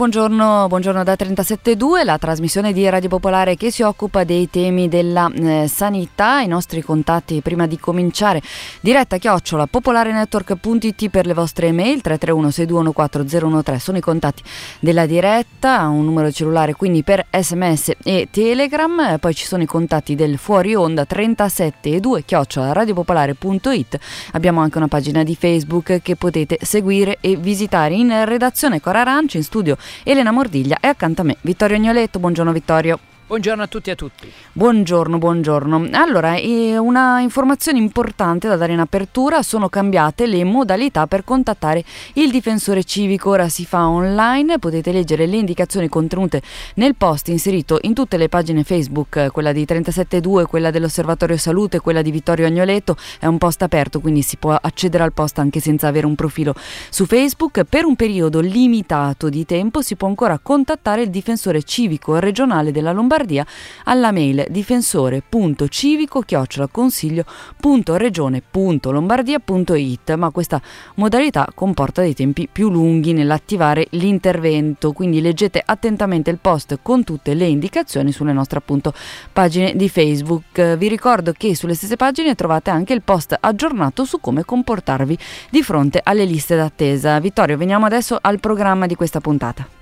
Buongiorno, buongiorno, da 37.2, la trasmissione di Radio Popolare che si occupa dei temi della eh, sanità. I nostri contatti prima di cominciare, diretta chiocciola popolarenetwork.it per le vostre mail 331 6214013 sono i contatti della diretta, un numero cellulare quindi per sms e telegram, poi ci sono i contatti del fuori onda 37 e 2 chiocciola radiopopolare.it. Abbiamo anche una pagina di Facebook che potete seguire e visitare in redazione Cora Aranci in studio Elena Mordiglia e accanto a me Vittorio Agnoletto. Buongiorno Vittorio. Buongiorno a tutti e a tutti. Buongiorno, buongiorno. Allora, una informazione importante da dare in apertura, sono cambiate le modalità per contattare il difensore civico, ora si fa online, potete leggere le indicazioni contenute nel post inserito in tutte le pagine Facebook, quella di 372, quella dell'Osservatorio Salute, quella di Vittorio Agnoletto, è un post aperto, quindi si può accedere al post anche senza avere un profilo su Facebook. Per un periodo limitato di tempo si può ancora contattare il difensore civico regionale della Lombardia Lombardia alla mail difensore.civico-consiglio.regione.lombardia.it ma questa modalità comporta dei tempi più lunghi nell'attivare l'intervento quindi leggete attentamente il post con tutte le indicazioni sulle nostre appunto pagine di Facebook. Vi ricordo che sulle stesse pagine trovate anche il post aggiornato su come comportarvi di fronte alle liste d'attesa. Vittorio veniamo adesso al programma di questa puntata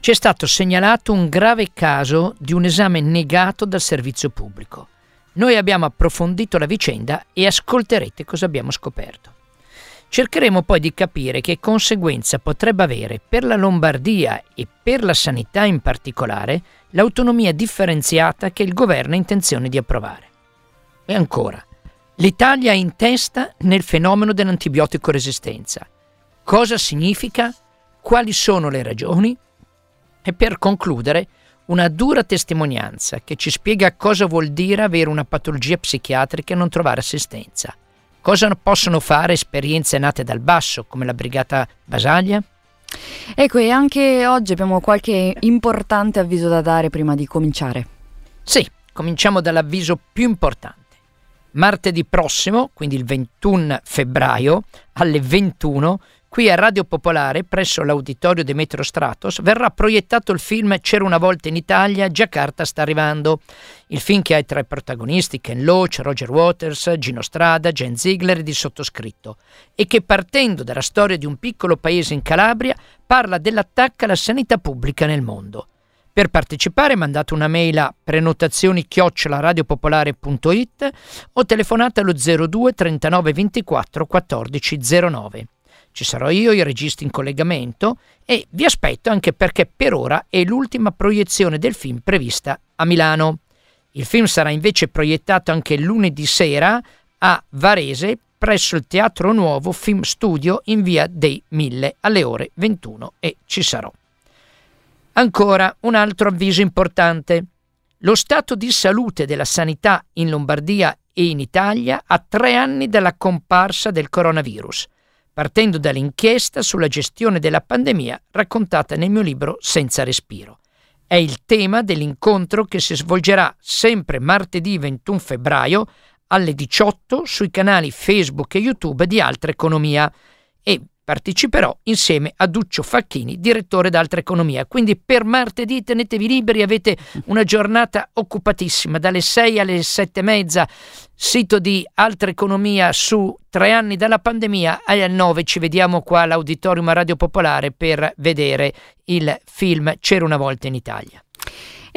ci è stato segnalato un grave caso di un esame negato dal servizio pubblico. Noi abbiamo approfondito la vicenda e ascolterete cosa abbiamo scoperto. Cercheremo poi di capire che conseguenza potrebbe avere per la Lombardia e per la sanità in particolare l'autonomia differenziata che il governo ha intenzione di approvare. E ancora, l'Italia è in testa nel fenomeno dell'antibiotico resistenza. Cosa significa? Quali sono le ragioni? E per concludere, una dura testimonianza che ci spiega cosa vuol dire avere una patologia psichiatrica e non trovare assistenza. Cosa possono fare esperienze nate dal basso, come la Brigata Basaglia? Ecco, e anche oggi abbiamo qualche importante avviso da dare prima di cominciare. Sì, cominciamo dall'avviso più importante. Martedì prossimo, quindi il 21 febbraio, alle 21, Qui a Radio Popolare, presso l'Auditorio Demetrio Stratos, verrà proiettato il film C'era una volta in Italia, Giacarta sta arrivando. Il film che ha i tre protagonisti, Ken Loach, Roger Waters, Gino Strada, Jen Ziegler ed il sottoscritto, e che partendo dalla storia di un piccolo paese in Calabria parla dell'attacco alla sanità pubblica nel mondo. Per partecipare mandate una mail a prenotazioni chiocciolaradiopopolare.it o telefonate allo 02 39 24 14 09. Ci sarò io, i registi in collegamento e vi aspetto anche perché per ora è l'ultima proiezione del film prevista a Milano. Il film sarà invece proiettato anche lunedì sera a Varese presso il Teatro Nuovo Film Studio in via dei Mille alle ore 21 e ci sarò. Ancora un altro avviso importante. Lo stato di salute della sanità in Lombardia e in Italia a tre anni dalla comparsa del coronavirus partendo dall'inchiesta sulla gestione della pandemia raccontata nel mio libro Senza respiro. È il tema dell'incontro che si svolgerà sempre martedì 21 febbraio alle 18 sui canali Facebook e YouTube di Altra Economia parteciperò insieme a Duccio Facchini, direttore d'Altra Economia. Quindi per martedì tenetevi liberi, avete una giornata occupatissima dalle 6 alle 7 e mezza, sito di Altra Economia su tre anni dalla pandemia, alle 9 ci vediamo qua all'Auditorium Radio Popolare per vedere il film C'era una volta in Italia.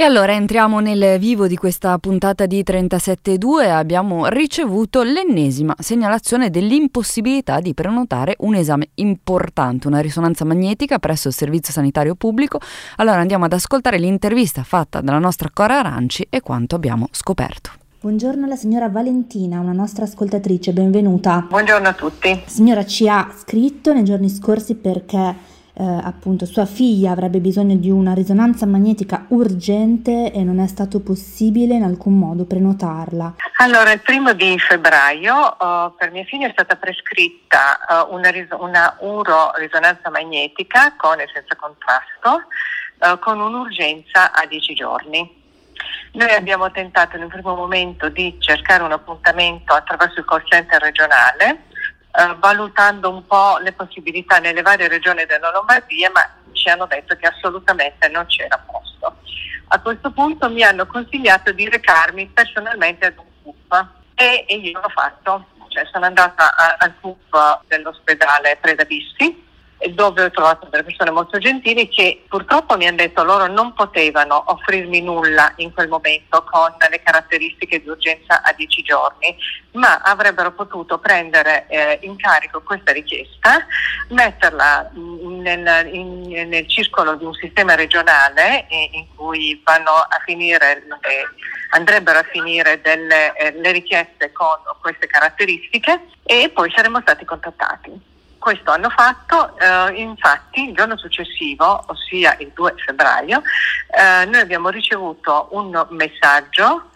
E allora entriamo nel vivo di questa puntata di 37.2 abbiamo ricevuto l'ennesima segnalazione dell'impossibilità di prenotare un esame importante, una risonanza magnetica presso il Servizio Sanitario Pubblico. Allora andiamo ad ascoltare l'intervista fatta dalla nostra Cora Aranci e quanto abbiamo scoperto. Buongiorno alla signora Valentina, una nostra ascoltatrice, benvenuta. Buongiorno a tutti. signora ci ha scritto nei giorni scorsi perché eh, appunto sua figlia avrebbe bisogno di una risonanza magnetica urgente e non è stato possibile in alcun modo prenotarla. Allora, il primo di febbraio uh, per mia figlia è stata prescritta uh, una, ris- una uro risonanza magnetica con e senza contrasto uh, con un'urgenza a 10 giorni. Noi abbiamo tentato in un primo momento di cercare un appuntamento attraverso il call center regionale eh, valutando un po' le possibilità nelle varie regioni della Lombardia, ma ci hanno detto che assolutamente non c'era posto. A questo punto mi hanno consigliato di recarmi personalmente ad un CUP e, e io l'ho fatto, cioè sono andata a, al CUP dell'ospedale Preda Vissi dove ho trovato delle persone molto gentili che purtroppo mi hanno detto loro non potevano offrirmi nulla in quel momento con le caratteristiche di urgenza a 10 giorni, ma avrebbero potuto prendere eh, in carico questa richiesta, metterla nel, in, nel, circolo di un sistema regionale in cui a finire, eh, andrebbero a finire delle, eh, le richieste con queste caratteristiche e poi saremmo stati contattati. Questo hanno fatto, eh, infatti il giorno successivo, ossia il 2 febbraio, eh, noi abbiamo ricevuto un messaggio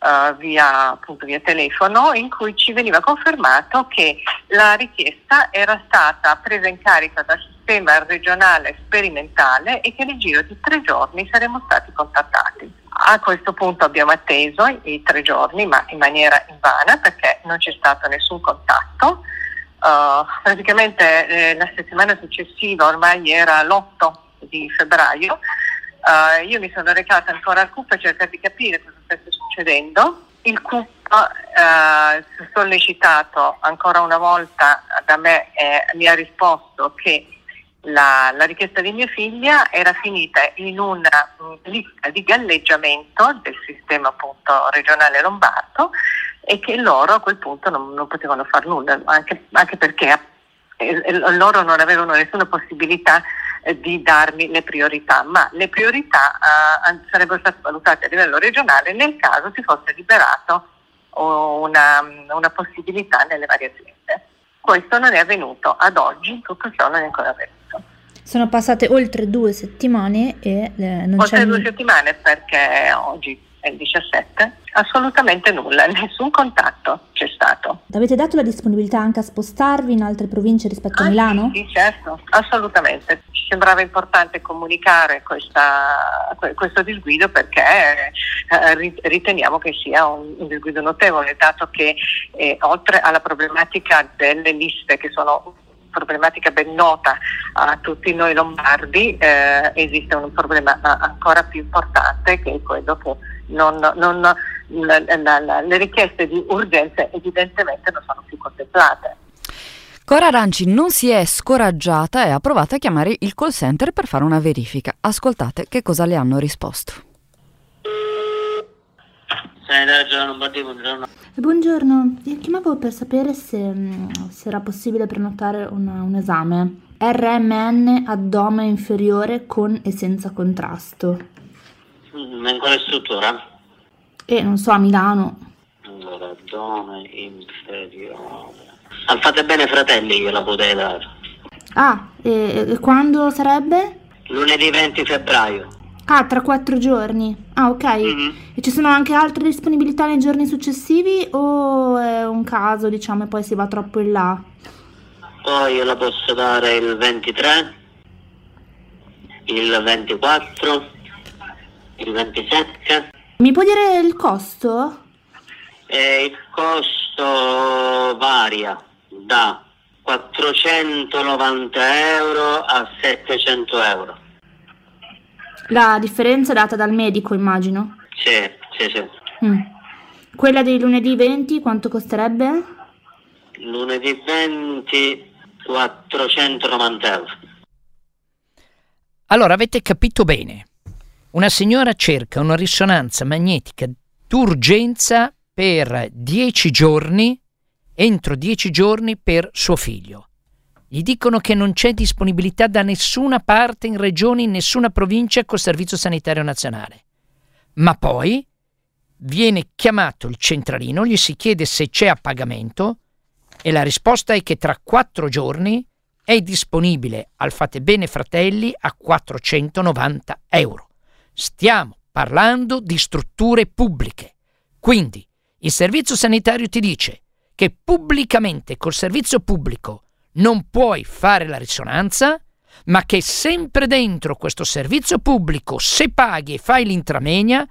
eh, via, appunto, via telefono in cui ci veniva confermato che la richiesta era stata presa in carico dal sistema regionale sperimentale e che nel giro di tre giorni saremmo stati contattati. A questo punto abbiamo atteso i tre giorni, ma in maniera invana perché non c'è stato nessun contatto. Uh, praticamente eh, la settimana successiva, ormai era l'8 di febbraio, uh, io mi sono recata ancora al CUP per cercare di capire cosa stesse succedendo. Il CUP uh, sollecitato ancora una volta da me eh, mi ha risposto che la, la, richiesta di mia figlia era finita in una lista di galleggiamento del sistema appunto regionale lombardo e che loro a quel punto non, non potevano fare nulla, anche, anche perché eh, eh, loro non avevano nessuna possibilità eh, di darmi le priorità, ma le priorità eh, sarebbero state valutate a livello regionale nel caso si fosse liberato una, una possibilità nelle varie aziende. Questo non è avvenuto ad oggi, tutto ciò non è ancora avvenuto. Sono passate oltre due settimane e eh, non oltre c'è... Oltre due settimane perché oggi è il 17, assolutamente nulla, nessun contatto c'è stato. Avete dato la disponibilità anche a spostarvi in altre province rispetto ah, a Milano? Sì, certo, assolutamente. Ci sembrava importante comunicare questa, questo disguido perché eh, riteniamo che sia un, un disguido notevole, dato che eh, oltre alla problematica delle liste che sono problematica ben nota a tutti noi lombardi, eh, esiste un problema ancora più importante che è quello che non, non, la, la, la, le richieste di urgenza evidentemente non sono più contemplate. Cora Aranci non si è scoraggiata e ha provato a chiamare il call center per fare una verifica. Ascoltate che cosa le hanno risposto. Buongiorno. Buongiorno, io chiamavo per sapere se, mm, se era possibile prenotare una, un esame. RMN addome inferiore con e senza contrasto. Mm, in quale struttura? Eh, non so, a Milano. Allora, addome inferiore. Ah, fate bene fratelli, gliela potete dare. Ah, e, e quando sarebbe? Lunedì 20 febbraio. Ah, tra quattro giorni. Ah, ok. Mm-hmm. E ci sono anche altre disponibilità nei giorni successivi o è un caso, diciamo, e poi si va troppo in là? Poi io la posso dare il 23, il 24, il 27. Mi può dire il costo? Eh, il costo varia da 490 euro a 700 euro. La differenza è data dal medico, immagino? Sì, sì, sì. Mm. Quella dei lunedì 20 quanto costerebbe? Lunedì 20 490 euro. Allora, avete capito bene. Una signora cerca una risonanza magnetica d'urgenza per 10 giorni, entro 10 giorni per suo figlio. Gli dicono che non c'è disponibilità da nessuna parte in regione, in nessuna provincia col Servizio Sanitario Nazionale. Ma poi viene chiamato il centralino, gli si chiede se c'è a pagamento e la risposta è che tra quattro giorni è disponibile al Fate Bene Fratelli a 490 euro. Stiamo parlando di strutture pubbliche. Quindi il servizio sanitario ti dice che pubblicamente col servizio pubblico non puoi fare la risonanza, ma che sempre dentro questo servizio pubblico, se paghi e fai l'intramenia,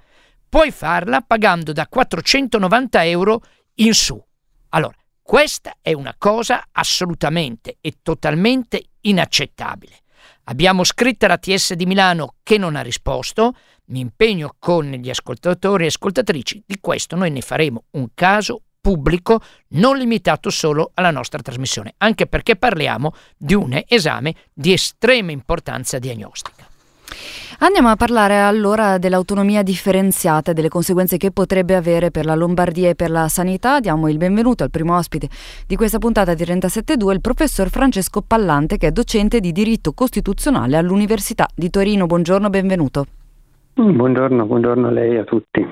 puoi farla pagando da 490 euro in su. Allora, questa è una cosa assolutamente e totalmente inaccettabile. Abbiamo scritto alla TS di Milano che non ha risposto, mi impegno con gli ascoltatori e ascoltatrici, di questo noi ne faremo un caso pubblico non limitato solo alla nostra trasmissione, anche perché parliamo di un esame di estrema importanza diagnostica. Andiamo a parlare allora dell'autonomia differenziata e delle conseguenze che potrebbe avere per la Lombardia e per la sanità. Diamo il benvenuto al primo ospite di questa puntata di 37.2, il professor Francesco Pallante, che è docente di diritto costituzionale all'Università di Torino. Buongiorno, benvenuto. Buongiorno, buongiorno a lei e a tutti.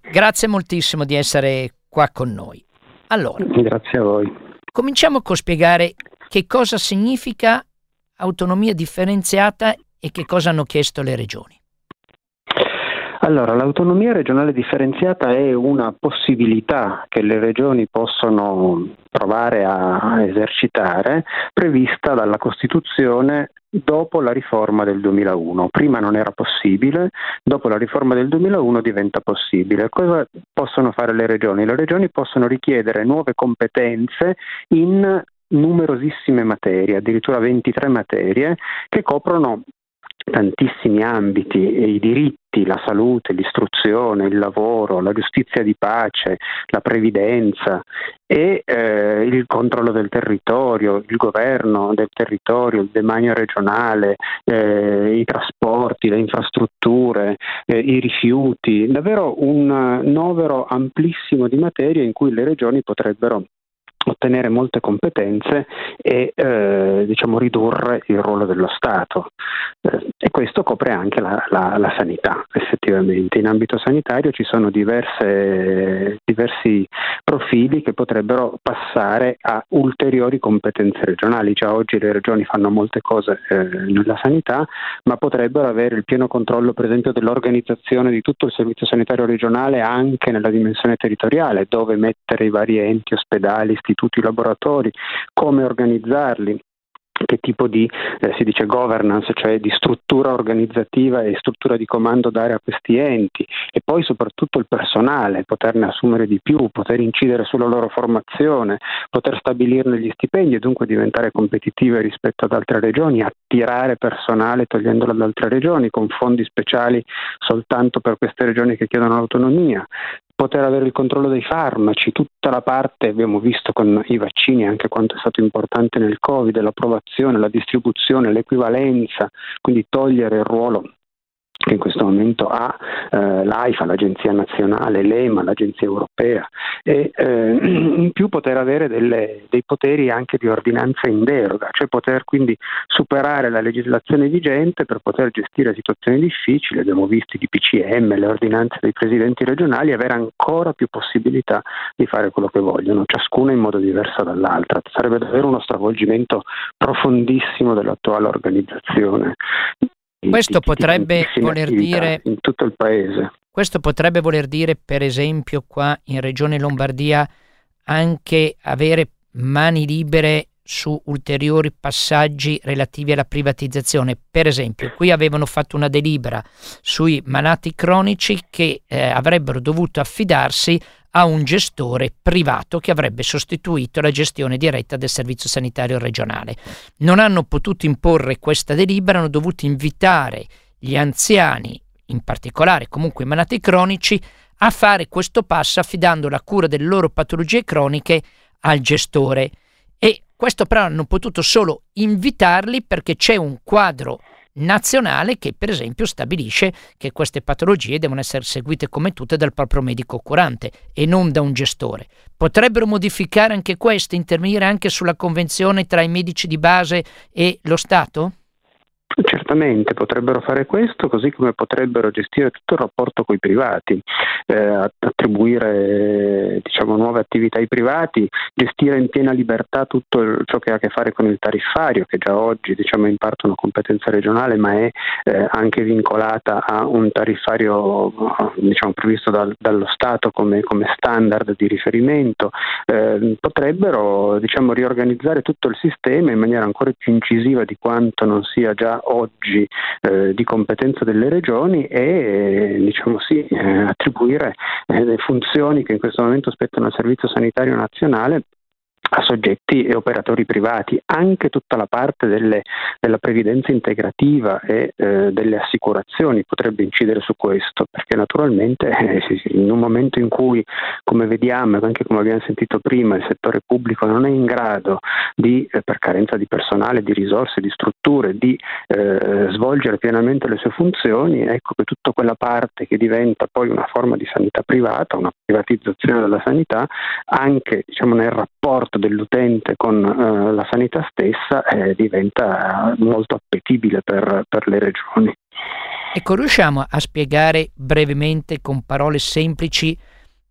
Grazie moltissimo di essere qua con noi. Allora, grazie a voi. Cominciamo con spiegare che cosa significa autonomia differenziata e che cosa hanno chiesto le regioni? Allora, l'autonomia regionale differenziata è una possibilità che le regioni possono provare a esercitare prevista dalla Costituzione dopo la riforma del 2001. Prima non era possibile, dopo la riforma del 2001 diventa possibile. Cosa possono fare le regioni? Le regioni possono richiedere nuove competenze in numerosissime materie, addirittura 23 materie, che coprono tantissimi ambiti, i diritti, la salute, l'istruzione, il lavoro, la giustizia di pace, la previdenza e eh, il controllo del territorio, il governo del territorio, il demanio regionale, eh, i trasporti, le infrastrutture, eh, i rifiuti, davvero un novero amplissimo di materie in cui le regioni potrebbero ottenere molte competenze e eh, diciamo, ridurre il ruolo dello Stato. Eh, e questo copre anche la, la, la, sanità, effettivamente. In ambito sanitario ci sono diverse, diversi profili che potrebbero passare a ulteriori competenze regionali. Già oggi le regioni fanno molte cose eh, nella sanità, ma potrebbero avere il pieno controllo, per esempio, dell'organizzazione di tutto il servizio sanitario regionale anche nella dimensione territoriale, dove mettere i vari enti, ospedali, istituti istituti, laboratori, come organizzarli che tipo di, eh, si dice governance, cioè di struttura organizzativa e struttura di comando dare a questi enti e poi soprattutto il personale, poterne assumere di più, poter incidere sulla loro formazione, poter stabilirne gli stipendi e dunque diventare competitive rispetto ad altre regioni, attirare personale togliendolo ad altre regioni con fondi speciali soltanto per queste regioni che chiedono l'autonomia, poter avere il controllo dei farmaci, tutta la parte, abbiamo visto con i vaccini anche quanto è stato importante nel Covid, l'approvazione, la distribuzione, l'equivalenza, quindi togliere il ruolo che in questo momento ha eh, l'AIFA, l'Agenzia Nazionale, l'EMA, l'Agenzia Europea e eh, in più poter avere delle, dei poteri anche di ordinanza in deroga, cioè poter quindi superare la legislazione vigente per poter gestire situazioni difficili, abbiamo visto i DPCM, le ordinanze dei presidenti regionali, avere ancora più possibilità di fare quello che vogliono, ciascuna in modo diverso dall'altra. Sarebbe davvero uno stravolgimento profondissimo dell'attuale organizzazione. Questo potrebbe voler dire in tutto il paese. Questo potrebbe voler dire, per esempio, qua in Regione Lombardia anche avere mani libere su ulteriori passaggi relativi alla privatizzazione. Per esempio, qui avevano fatto una delibera sui malati cronici che eh, avrebbero dovuto affidarsi a un gestore privato che avrebbe sostituito la gestione diretta del servizio sanitario regionale. Non hanno potuto imporre questa delibera, hanno dovuto invitare gli anziani, in particolare comunque i malati cronici, a fare questo passo affidando la cura delle loro patologie croniche al gestore. E questo però hanno potuto solo invitarli perché c'è un quadro nazionale che per esempio stabilisce che queste patologie devono essere seguite come tutte dal proprio medico curante e non da un gestore. Potrebbero modificare anche questo, intervenire anche sulla convenzione tra i medici di base e lo Stato? Certamente potrebbero fare questo, così come potrebbero gestire tutto il rapporto con i privati, eh, attribuire diciamo, nuove attività ai privati, gestire in piena libertà tutto ciò che ha a che fare con il tariffario, che già oggi diciamo, è in parte una competenza regionale, ma è eh, anche vincolata a un tariffario diciamo, previsto dal, dallo Stato come, come, standard di riferimento. Eh, potrebbero diciamo, riorganizzare tutto il sistema in maniera ancora più incisiva di quanto non sia già oggi eh, di competenza delle regioni e diciamo sì, eh, attribuire eh, le funzioni che in questo momento spettano al Servizio Sanitario Nazionale a soggetti e operatori privati, anche tutta la parte delle, della previdenza integrativa e eh, delle assicurazioni potrebbe incidere su questo, perché naturalmente eh, in un momento in cui, come vediamo e anche come abbiamo sentito prima, il settore pubblico non è in grado di, eh, per carenza di personale, di risorse, di strutture, di eh, svolgere pienamente le sue funzioni, ecco che tutta quella parte che diventa poi una forma di sanità privata, una privatizzazione della sanità, anche diciamo, nel rapporto dell'utente con eh, la sanità stessa eh, diventa molto appetibile per, per le regioni. Ecco, riusciamo a spiegare brevemente con parole semplici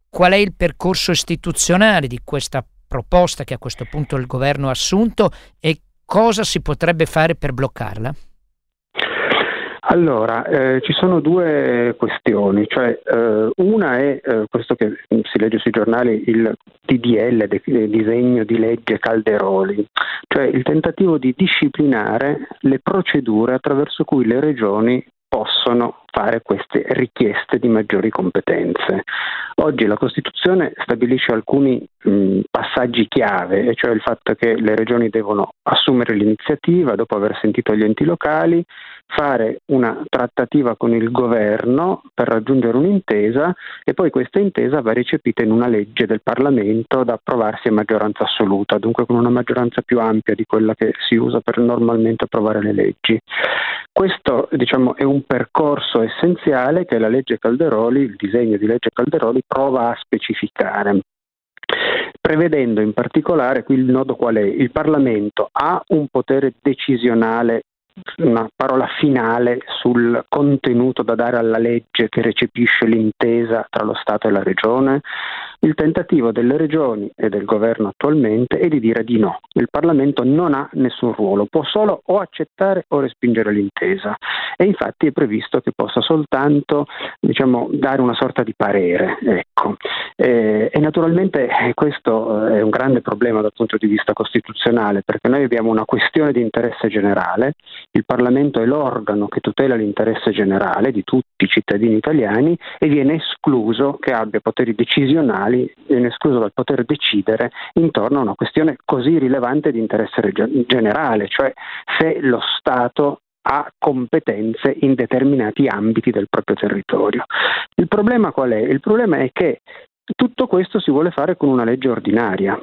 qual è il percorso istituzionale di questa proposta che a questo punto il governo ha assunto e cosa si potrebbe fare per bloccarla? Allora, eh, ci sono due questioni, cioè eh, una è eh, questo che si legge sui giornali, il DDL, il disegno di legge Calderoli, cioè il tentativo di disciplinare le procedure attraverso cui le regioni possono fare queste richieste di maggiori competenze. Oggi la Costituzione stabilisce alcuni mh, passaggi chiave, e cioè il fatto che le regioni devono assumere l'iniziativa dopo aver sentito gli enti locali, fare una trattativa con il governo per raggiungere un'intesa e poi questa intesa va recepita in una legge del Parlamento da approvarsi a maggioranza assoluta, dunque con una maggioranza più ampia di quella che si usa per normalmente approvare le leggi. Questo diciamo, è un percorso essenziale che la legge Calderoli, il disegno di legge Calderoli, prova a specificare prevedendo in particolare qui il nodo qual è? Il Parlamento ha un potere decisionale una parola finale sul contenuto da dare alla legge che recepisce l'intesa tra lo Stato e la Regione? Il tentativo delle regioni e del governo attualmente è di dire di no. Il Parlamento non ha nessun ruolo, può solo o accettare o respingere l'intesa e infatti è previsto che possa soltanto diciamo, dare una sorta di parere. Ecco. E, e naturalmente eh, questo è un grande problema dal punto di vista costituzionale perché noi abbiamo una questione di interesse generale, il Parlamento è l'organo che tutela l'interesse generale di tutti i cittadini italiani e viene escluso che abbia poteri decisionali viene escluso dal poter decidere intorno a una questione così rilevante di interesse generale, cioè se lo Stato ha competenze in determinati ambiti del proprio territorio. Il problema qual è? Il problema è che tutto questo si vuole fare con una legge ordinaria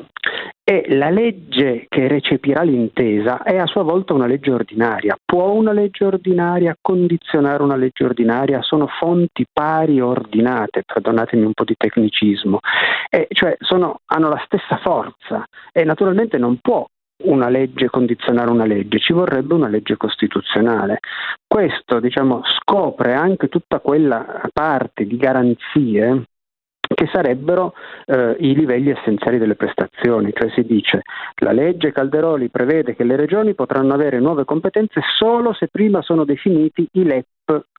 e la legge che recepirà l'intesa è a sua volta una legge ordinaria. Può una legge ordinaria condizionare una legge ordinaria? Sono fonti pari ordinate, perdonatemi un po' di tecnicismo, e cioè sono, hanno la stessa forza e naturalmente non può una legge condizionare una legge, ci vorrebbe una legge costituzionale. Questo diciamo, scopre anche tutta quella parte di garanzie che sarebbero eh, i livelli essenziali delle prestazioni, cioè si dice la legge Calderoli prevede che le regioni potranno avere nuove competenze solo se prima sono definiti i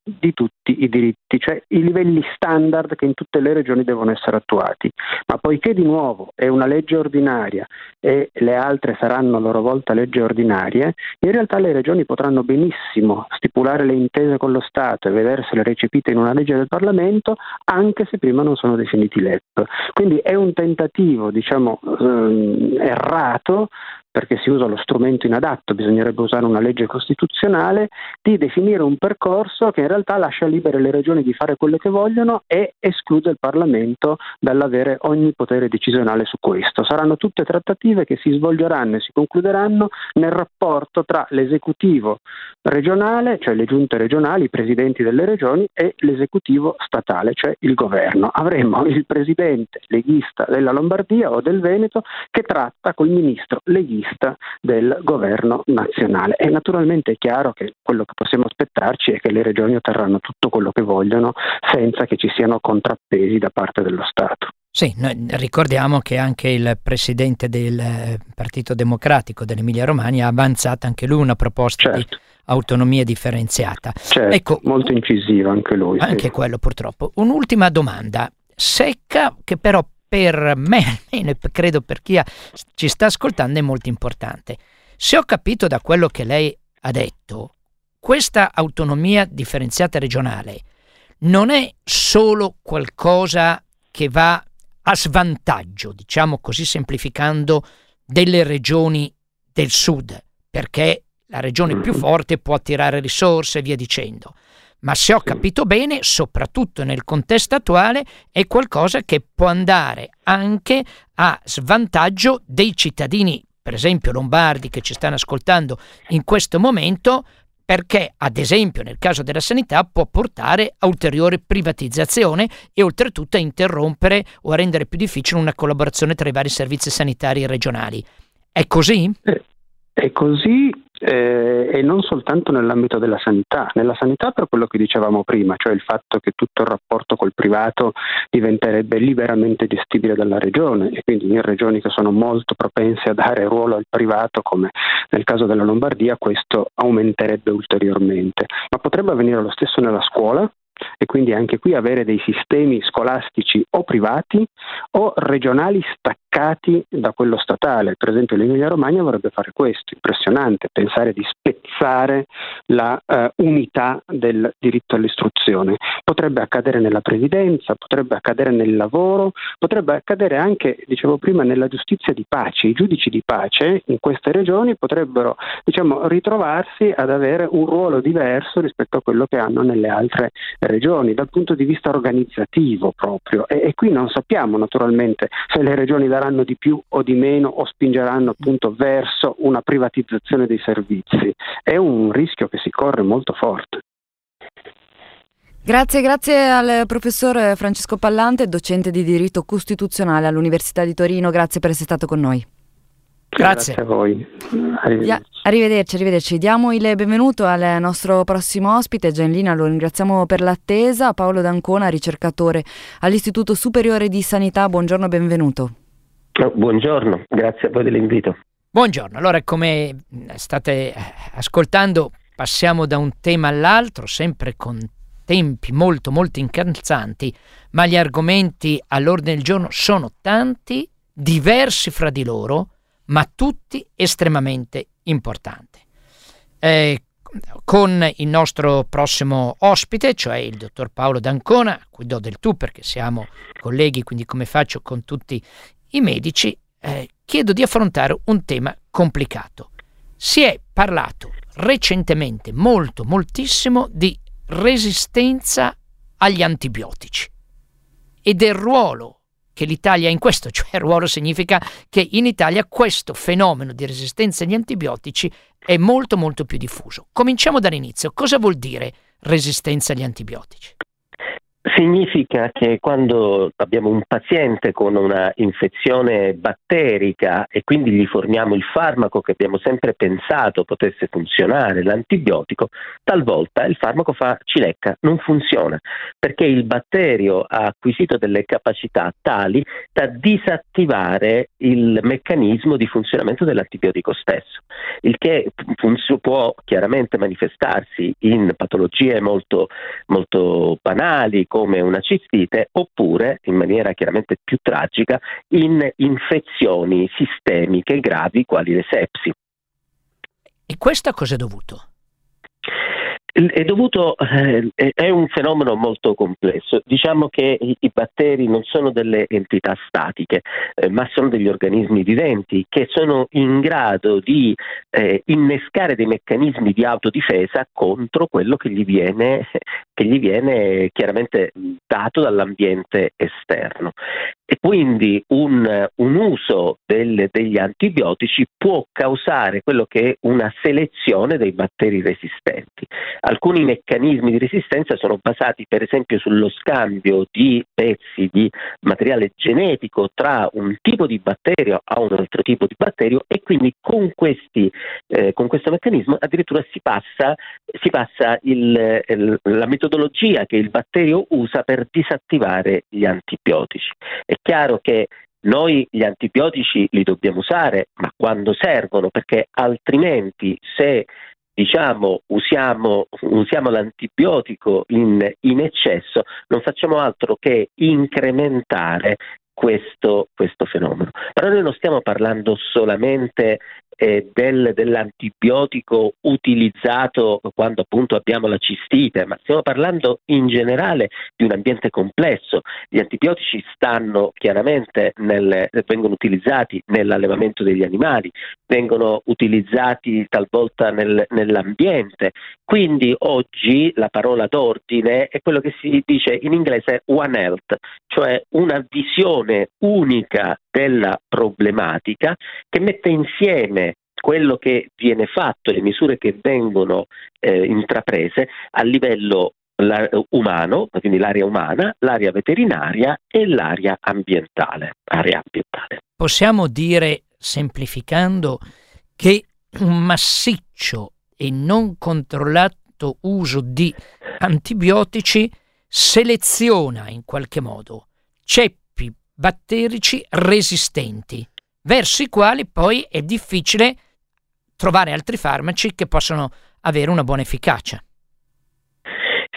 Di tutti i diritti, cioè i livelli standard che in tutte le regioni devono essere attuati. Ma poiché di nuovo è una legge ordinaria e le altre saranno a loro volta leggi ordinarie, in realtà le regioni potranno benissimo stipulare le intese con lo Stato e vedersele recepite in una legge del Parlamento anche se prima non sono definiti LEP. Quindi è un tentativo, diciamo, ehm, errato perché si usa lo strumento inadatto, bisognerebbe usare una legge costituzionale, di definire un percorso che in realtà lascia libere le regioni di fare quello che vogliono e esclude il Parlamento dall'avere ogni potere decisionale su questo. Saranno tutte trattative che si svolgeranno e si concluderanno nel rapporto tra l'esecutivo regionale, cioè le giunte regionali, i presidenti delle regioni, e l'esecutivo statale, cioè il governo. Avremo il presidente leghista della Lombardia o del Veneto che tratta col ministro leghista vista del governo nazionale. E naturalmente è chiaro che quello che possiamo aspettarci è che le regioni otterranno tutto quello che vogliono senza che ci siano contrappesi da parte dello Stato. Sì, ricordiamo che anche il presidente del Partito Democratico dell'Emilia Romagna ha avanzato anche lui una proposta certo. di autonomia differenziata. Certo, ecco, molto incisivo anche lui. Anche sì. quello purtroppo. Un'ultima domanda, secca che però per me, e credo per chi ci sta ascoltando, è molto importante. Se ho capito da quello che lei ha detto, questa autonomia differenziata regionale non è solo qualcosa che va a svantaggio, diciamo così semplificando, delle regioni del sud, perché la regione più forte può attirare risorse e via dicendo. Ma se ho capito bene, soprattutto nel contesto attuale, è qualcosa che può andare anche a svantaggio dei cittadini, per esempio lombardi che ci stanno ascoltando in questo momento, perché ad esempio nel caso della sanità può portare a ulteriore privatizzazione e oltretutto a interrompere o a rendere più difficile una collaborazione tra i vari servizi sanitari regionali. È così? Eh, è così eh, e non soltanto nell'ambito della sanità, nella sanità per quello che dicevamo prima, cioè il fatto che tutto il rapporto col privato diventerebbe liberamente gestibile dalla regione e quindi in regioni che sono molto propense a dare ruolo al privato come nel caso della Lombardia questo aumenterebbe ulteriormente, ma potrebbe avvenire lo stesso nella scuola e quindi anche qui avere dei sistemi scolastici o privati o regionali staccati da quello statale. Per esempio l'Emilia Romagna vorrebbe fare questo, impressionante, pensare di spezzare la uh, unità del diritto all'istruzione. Potrebbe accadere nella previdenza, potrebbe accadere nel lavoro, potrebbe accadere anche, dicevo prima, nella giustizia di pace. I giudici di pace in queste regioni potrebbero diciamo, ritrovarsi ad avere un ruolo diverso rispetto a quello che hanno nelle altre regioni, dal punto di vista organizzativo proprio. E, e qui non sappiamo naturalmente se le regioni daranno di più o di meno o spingeranno appunto verso una privatizzazione dei servizi. È un rischio che si corre molto forte. Grazie, grazie al professor Francesco Pallante, docente di diritto costituzionale all'Università di Torino. Grazie per essere stato con noi. Grazie. Grazie a voi. Arrivederci. arrivederci, arrivederci. Diamo il benvenuto al nostro prossimo ospite, già in linea, lo ringraziamo per l'attesa, Paolo D'Ancona, ricercatore all'Istituto Superiore di Sanità. Buongiorno, benvenuto. Buongiorno, grazie a voi dell'invito. Buongiorno, allora come state ascoltando passiamo da un tema all'altro, sempre con tempi molto molto incalzanti, ma gli argomenti all'ordine del giorno sono tanti, diversi fra di loro, ma tutti estremamente importanti. Eh, con il nostro prossimo ospite, cioè il dottor Paolo D'Ancona, a cui do del tu perché siamo colleghi, quindi come faccio con tutti i medici, eh, chiedo di affrontare un tema complicato. Si è parlato recentemente molto, moltissimo di resistenza agli antibiotici e del ruolo che l'Italia ha in questo, cioè il ruolo significa che in Italia questo fenomeno di resistenza agli antibiotici è molto molto più diffuso. Cominciamo dall'inizio. Cosa vuol dire resistenza agli antibiotici? Significa che quando abbiamo un paziente con una infezione batterica e quindi gli forniamo il farmaco che abbiamo sempre pensato potesse funzionare, l'antibiotico, talvolta il farmaco fa cilecca, non funziona, perché il batterio ha acquisito delle capacità tali da disattivare il meccanismo di funzionamento dell'antibiotico stesso, il che può chiaramente manifestarsi in patologie molto, molto banali come una cistite oppure, in maniera chiaramente più tragica, in infezioni sistemiche gravi quali le sepsi. E questo a cosa è dovuto? È dovuto, eh, è un fenomeno molto complesso. Diciamo che i, batteri non sono delle entità statiche, eh, ma sono degli organismi viventi che sono in grado di eh, innescare dei meccanismi di autodifesa contro quello che gli viene, che gli viene chiaramente dato dall'ambiente esterno. E quindi un, un uso del, degli antibiotici può causare quello che è una selezione dei batteri resistenti. Alcuni meccanismi di resistenza sono basati per esempio sullo scambio di pezzi di materiale genetico tra un tipo di batterio a un altro tipo di batterio e quindi con, questi, eh, con questo meccanismo addirittura si passa, si passa il, il, la metodologia che il batterio usa per disattivare gli antibiotici. È chiaro che noi gli antibiotici li dobbiamo usare, ma quando servono, perché altrimenti se diciamo usiamo, usiamo l'antibiotico in, in, eccesso, non facciamo altro che incrementare questo, questo, fenomeno. Però noi non stiamo parlando solamente eh, del, dell'antibiotico utilizzato quando appunto abbiamo la cistite, ma stiamo parlando in generale di un ambiente complesso. Gli antibiotici stanno chiaramente nel, vengono utilizzati nell'allevamento degli animali, vengono utilizzati talvolta nel, nell'ambiente. Quindi oggi la parola d'ordine è quello che si dice in inglese One Health, cioè una visione unica della problematica che mette insieme quello che viene fatto, le misure che vengono eh, intraprese a livello la, umano, quindi l'area umana, l'area veterinaria e l'area ambientale, ambientale. Possiamo dire, semplificando, che un massiccio e non controllato uso di antibiotici seleziona in qualche modo ceppi batterici resistenti, verso i quali poi è difficile trovare altri farmaci che possano avere una buona efficacia.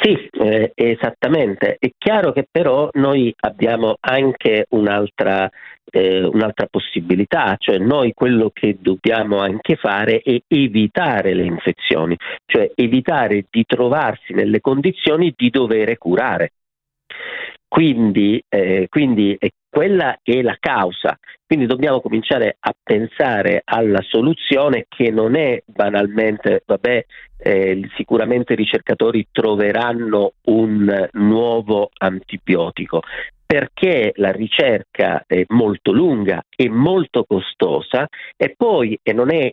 Sì, eh, esattamente. È chiaro che però noi abbiamo anche un'altra, eh, un'altra, possibilità, cioè noi quello che dobbiamo anche fare è evitare le infezioni, cioè evitare di trovarsi nelle condizioni di dover curare. Quindi, eh, quindi quella è la causa. Quindi dobbiamo cominciare a pensare alla soluzione che non è banalmente, vabbè, eh, sicuramente i ricercatori troveranno un nuovo antibiotico, perché la ricerca è molto lunga e molto costosa e poi e non è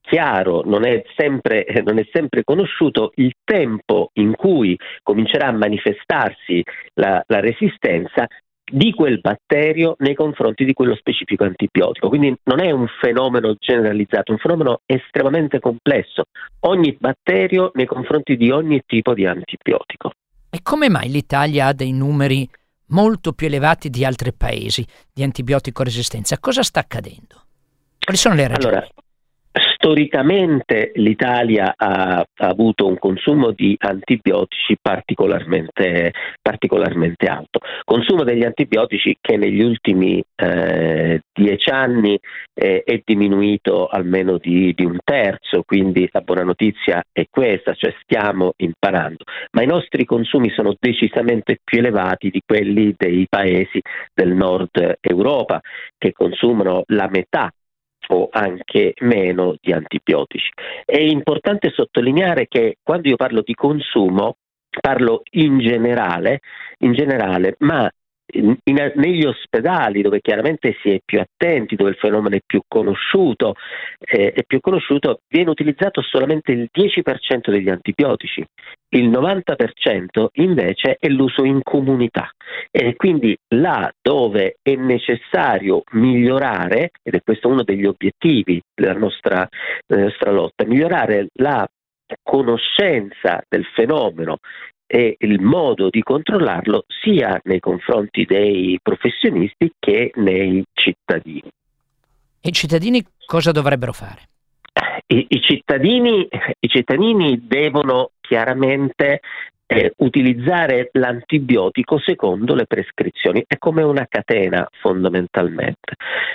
chiaro, non è, sempre, non è sempre conosciuto il tempo in cui comincerà a manifestarsi la, la resistenza di quel batterio nei confronti di quello specifico antibiotico. Quindi non è un fenomeno generalizzato, è un fenomeno estremamente complesso. Ogni batterio nei confronti di ogni tipo di antibiotico. E come mai l'Italia ha dei numeri molto più elevati di altri paesi di antibiotico resistenza? Cosa sta accadendo? Quali sono le ragioni? Allora, Storicamente l'Italia ha, ha, avuto un consumo di antibiotici particolarmente, particolarmente, alto. Consumo degli antibiotici che negli ultimi eh, dieci anni eh, è diminuito almeno di, di, un terzo, quindi la buona notizia è questa, cioè stiamo imparando. Ma i nostri consumi sono decisamente più elevati di quelli dei paesi del nord Europa che consumano la metà o anche meno di antibiotici. È importante sottolineare che quando io parlo di consumo parlo in generale, in generale ma in, in, negli ospedali dove chiaramente si è più attenti, dove il fenomeno è più conosciuto, eh, è più conosciuto viene utilizzato solamente il 10% degli antibiotici, il 90% invece è l'uso in comunità. E quindi là dove è necessario migliorare, ed è questo uno degli obiettivi della nostra, della nostra lotta, migliorare la conoscenza del fenomeno e il modo di controllarlo sia nei confronti dei professionisti che nei cittadini. E i cittadini cosa dovrebbero fare? I, i, cittadini, I, cittadini, devono chiaramente eh, utilizzare l'antibiotico secondo le prescrizioni, è come una catena fondamentalmente.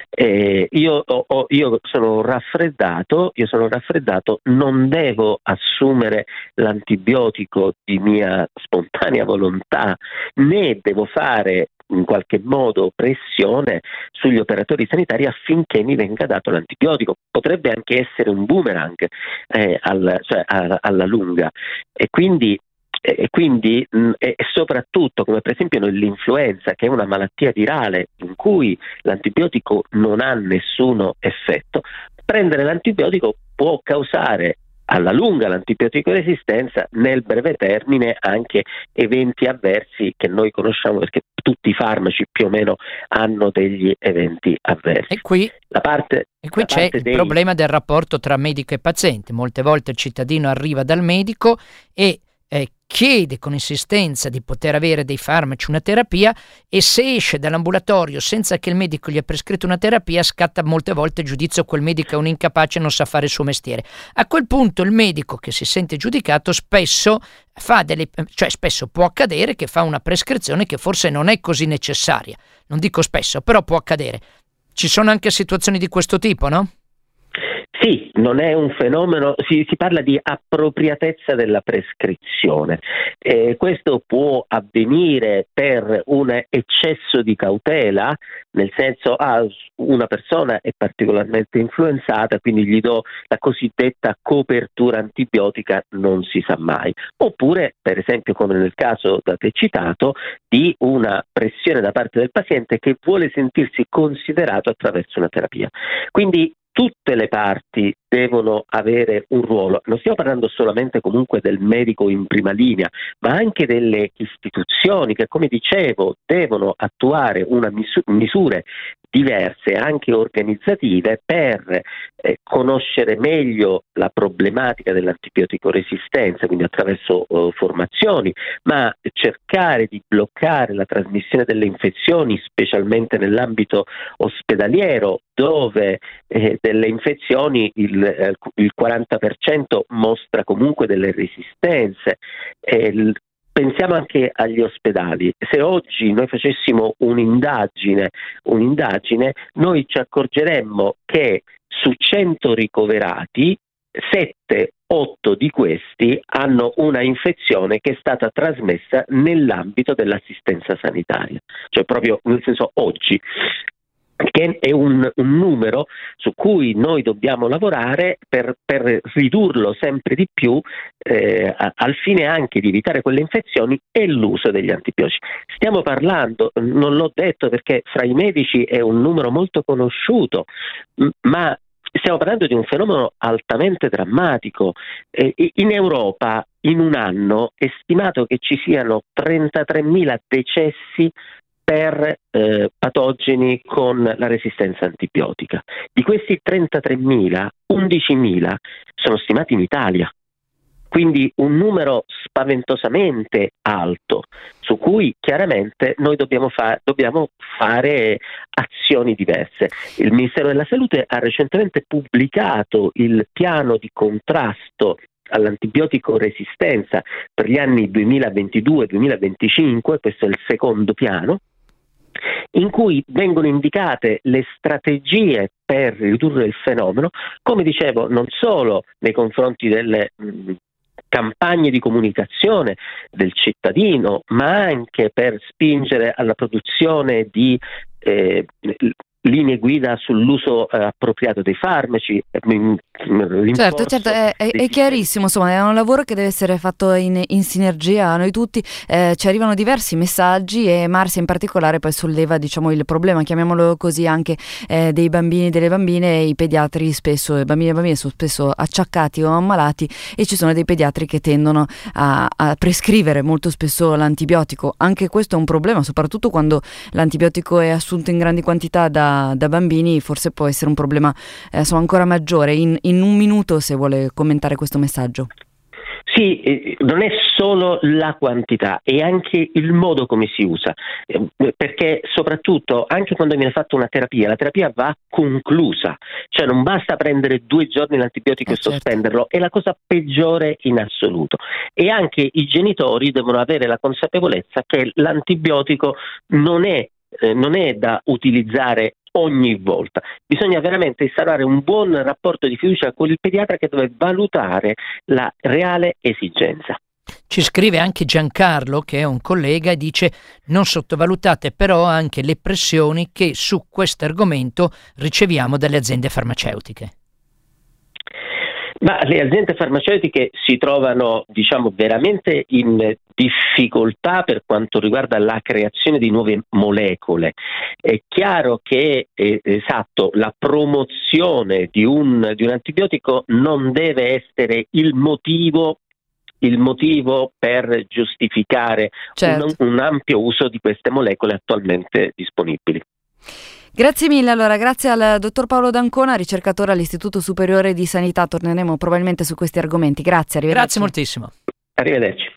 Eh, io, ho, io, sono raffreddato, io sono raffreddato, non devo assumere l'antibiotico di mia spontanea volontà, né devo fare in qualche modo pressione sugli operatori sanitari affinché mi venga dato l'antibiotico. Potrebbe anche essere un boomerang eh, al, cioè, a, alla lunga e quindi e quindi mh, e soprattutto come per esempio l'influenza che è una malattia virale in cui l'antibiotico non ha nessun effetto, prendere l'antibiotico può causare alla lunga l'antibiotico resistenza, nel breve termine anche eventi avversi che noi conosciamo perché tutti i farmaci più o meno hanno degli eventi avversi. E qui, parte, e qui c'è il dei... problema del rapporto tra medico e paziente. Molte volte il cittadino arriva dal medico e eh, chiede con insistenza di poter avere dei farmaci, una terapia e se esce dall'ambulatorio senza che il medico gli ha prescritto una terapia scatta molte volte il giudizio quel medico è un incapace e non sa fare il suo mestiere. A quel punto il medico che si sente giudicato spesso fa delle, cioè spesso può accadere che fa una prescrizione che forse non è così necessaria. Non dico spesso, però può accadere. Ci sono anche situazioni di questo tipo, no? Sì, non è un fenomeno, si, si parla di appropriatezza della prescrizione. Eh, questo può avvenire per un eccesso di cautela, nel senso ah, una persona è particolarmente influenzata, quindi gli do la cosiddetta copertura antibiotica, non si sa mai. Oppure, per esempio, come nel caso da te citato, di una pressione da parte del paziente che vuole sentirsi considerato attraverso una terapia. Quindi tutte le parti devono avere un ruolo. Non stiamo parlando solamente comunque del medico in prima linea, ma anche delle istituzioni che, come dicevo, devono attuare misura, misure diverse, anche organizzative, per eh, conoscere meglio la problematica dell'antibiotico resistenza, quindi attraverso eh, formazioni, ma cercare di bloccare la trasmissione delle infezioni, specialmente nell'ambito ospedaliero, dove eh, delle infezioni il, eh, il 40% mostra comunque delle resistenze. Il, pensiamo anche agli ospedali. Se oggi noi facessimo un'indagine, un'indagine noi ci accorgeremmo che su 100 ricoverati 7 8 di questi hanno una infezione che è stata trasmessa nell'ambito dell'assistenza sanitaria, cioè proprio nel senso oggi che è un, un, numero su cui noi dobbiamo lavorare per, per ridurlo sempre di più eh, al fine anche di evitare quelle infezioni e l'uso degli antibiotici. Stiamo parlando, non l'ho detto perché fra i medici è un numero molto conosciuto, ma stiamo parlando di un fenomeno altamente drammatico. Eh, in Europa in un anno è stimato che ci siano 33.000 decessi per eh, patogeni con la resistenza antibiotica. Di questi 33.000, 11.000 sono stimati in Italia. Quindi un numero spaventosamente alto, su cui chiaramente noi dobbiamo, fa- dobbiamo, fare azioni diverse. Il Ministero della Salute ha recentemente pubblicato il piano di contrasto all'antibiotico resistenza per gli anni 2022-2025, questo è il secondo piano, in cui vengono indicate le strategie per ridurre il fenomeno, come dicevo, non solo nei confronti delle mh, campagne di comunicazione del cittadino, ma anche per spingere alla produzione di eh, linee guida sull'uso eh, appropriato dei farmaci. Eh, certo, certo, è, è, è chiarissimo, insomma, è un lavoro che deve essere fatto in, in sinergia a noi tutti. Eh, ci arrivano diversi messaggi e Marsia in particolare poi solleva diciamo, il problema, chiamiamolo così, anche eh, dei bambini e delle bambine. I pediatri spesso, i bambini e le bambine sono spesso acciaccati o ammalati e ci sono dei pediatri che tendono a, a prescrivere molto spesso l'antibiotico. Anche questo è un problema, soprattutto quando l'antibiotico è assunto in grandi quantità da da, bambini forse può essere un problema eh, insomma, ancora maggiore. In, in un minuto se vuole commentare questo messaggio. Sì, eh, non è solo la quantità, è anche il modo come si usa, eh, perché soprattutto anche quando viene fatta una terapia, la terapia va conclusa, cioè non basta prendere due giorni l'antibiotico eh, e certo. sospenderlo, è la cosa peggiore in assoluto. E anche i genitori devono avere la consapevolezza che l'antibiotico non è eh, non è da utilizzare ogni volta. Bisogna veramente instaurare un buon rapporto di fiducia con il pediatra che deve valutare la reale esigenza. Ci scrive anche Giancarlo, che è un collega, e dice non sottovalutate però anche le pressioni che su questo argomento riceviamo dalle aziende farmaceutiche. Ma le aziende farmaceutiche si trovano, diciamo, veramente in difficoltà per quanto riguarda la creazione di nuove molecole. È chiaro che eh, esatto, la promozione di un, di un antibiotico non deve essere il motivo il motivo per giustificare certo. un, un ampio uso di queste molecole attualmente disponibili. Grazie mille, allora grazie al dottor Paolo D'Ancona, ricercatore all'Istituto Superiore di Sanità, torneremo probabilmente su questi argomenti. Grazie, arrivederci. Grazie moltissimo. Arrivederci.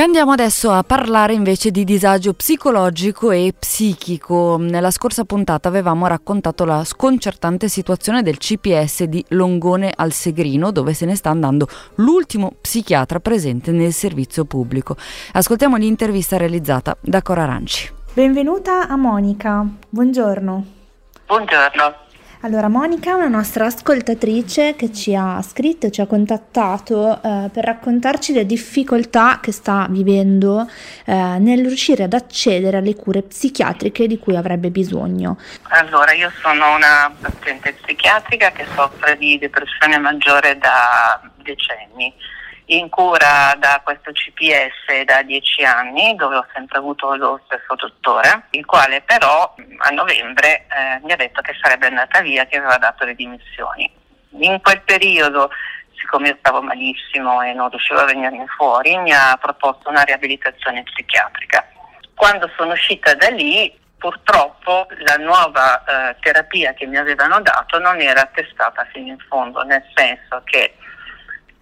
E andiamo adesso a parlare invece di disagio psicologico e psichico. Nella scorsa puntata avevamo raccontato la sconcertante situazione del CPS di Longone al Segrino, dove se ne sta andando l'ultimo psichiatra presente nel servizio pubblico. Ascoltiamo l'intervista realizzata da Cora Aranci. Benvenuta a Monica. Buongiorno. Buongiorno. Allora, Monica è una nostra ascoltatrice che ci ha scritto, ci ha contattato eh, per raccontarci le difficoltà che sta vivendo eh, nel riuscire ad accedere alle cure psichiatriche di cui avrebbe bisogno. Allora, io sono una paziente psichiatrica che soffre di depressione maggiore da decenni in cura da questo CPS da dieci anni, dove ho sempre avuto lo stesso dottore, il quale però a novembre eh, mi ha detto che sarebbe andata via, che aveva dato le dimissioni. In quel periodo, siccome io stavo malissimo e non riuscivo a venirne fuori, mi ha proposto una riabilitazione psichiatrica. Quando sono uscita da lì, purtroppo la nuova eh, terapia che mi avevano dato non era testata fino in fondo, nel senso che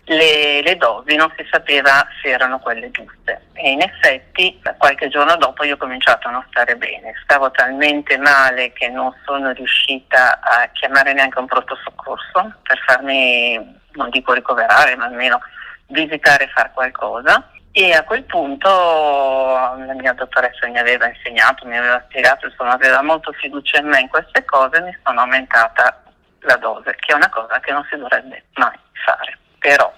le, le, dosi non si sapeva se erano quelle giuste. E in effetti qualche giorno dopo io ho cominciato a non stare bene, stavo talmente male che non sono riuscita a chiamare neanche un pronto soccorso per farmi, non dico ricoverare, ma almeno visitare e fare qualcosa. E a quel punto la mia dottoressa mi aveva insegnato, mi aveva spiegato, insomma aveva molto fiducia in me in queste cose e mi sono aumentata la dose, che è una cosa che non si dovrebbe mai fare però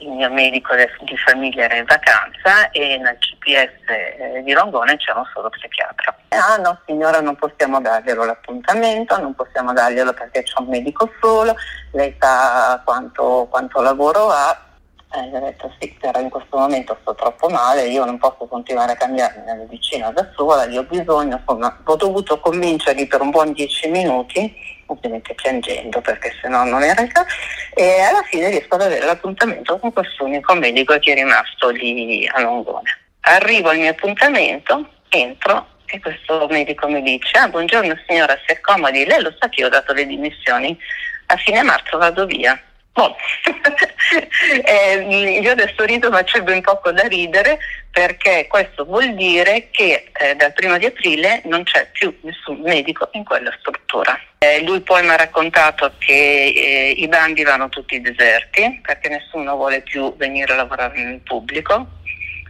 il mio medico di famiglia era in vacanza e nel CPS eh, di Rongone c'era un solo psichiatra. Ah no signora non possiamo darglielo l'appuntamento, non possiamo darglielo perché c'è un medico solo, lei sa quanto, quanto lavoro ha. Eh, gli ho detto sì, però in questo momento sto troppo male, io non posso continuare a cambiarmi la medicina da sola, io ho bisogno, insomma, ho dovuto convincerli per un buon dieci minuti ovviamente piangendo perché se no non era il caso, e alla fine riesco ad avere l'appuntamento con questo unico medico che è rimasto lì a Longone. Arrivo al mio appuntamento, entro e questo medico mi dice, ah buongiorno signora, si accomodi, lei lo sa che io ho dato le dimissioni, a fine marzo vado via. Boh. eh, io adesso rido ma c'è ben poco da ridere perché questo vuol dire che eh, dal primo di aprile non c'è più nessun medico in quella struttura. Eh, lui poi mi ha raccontato che eh, i bandi vanno tutti deserti perché nessuno vuole più venire a lavorare nel pubblico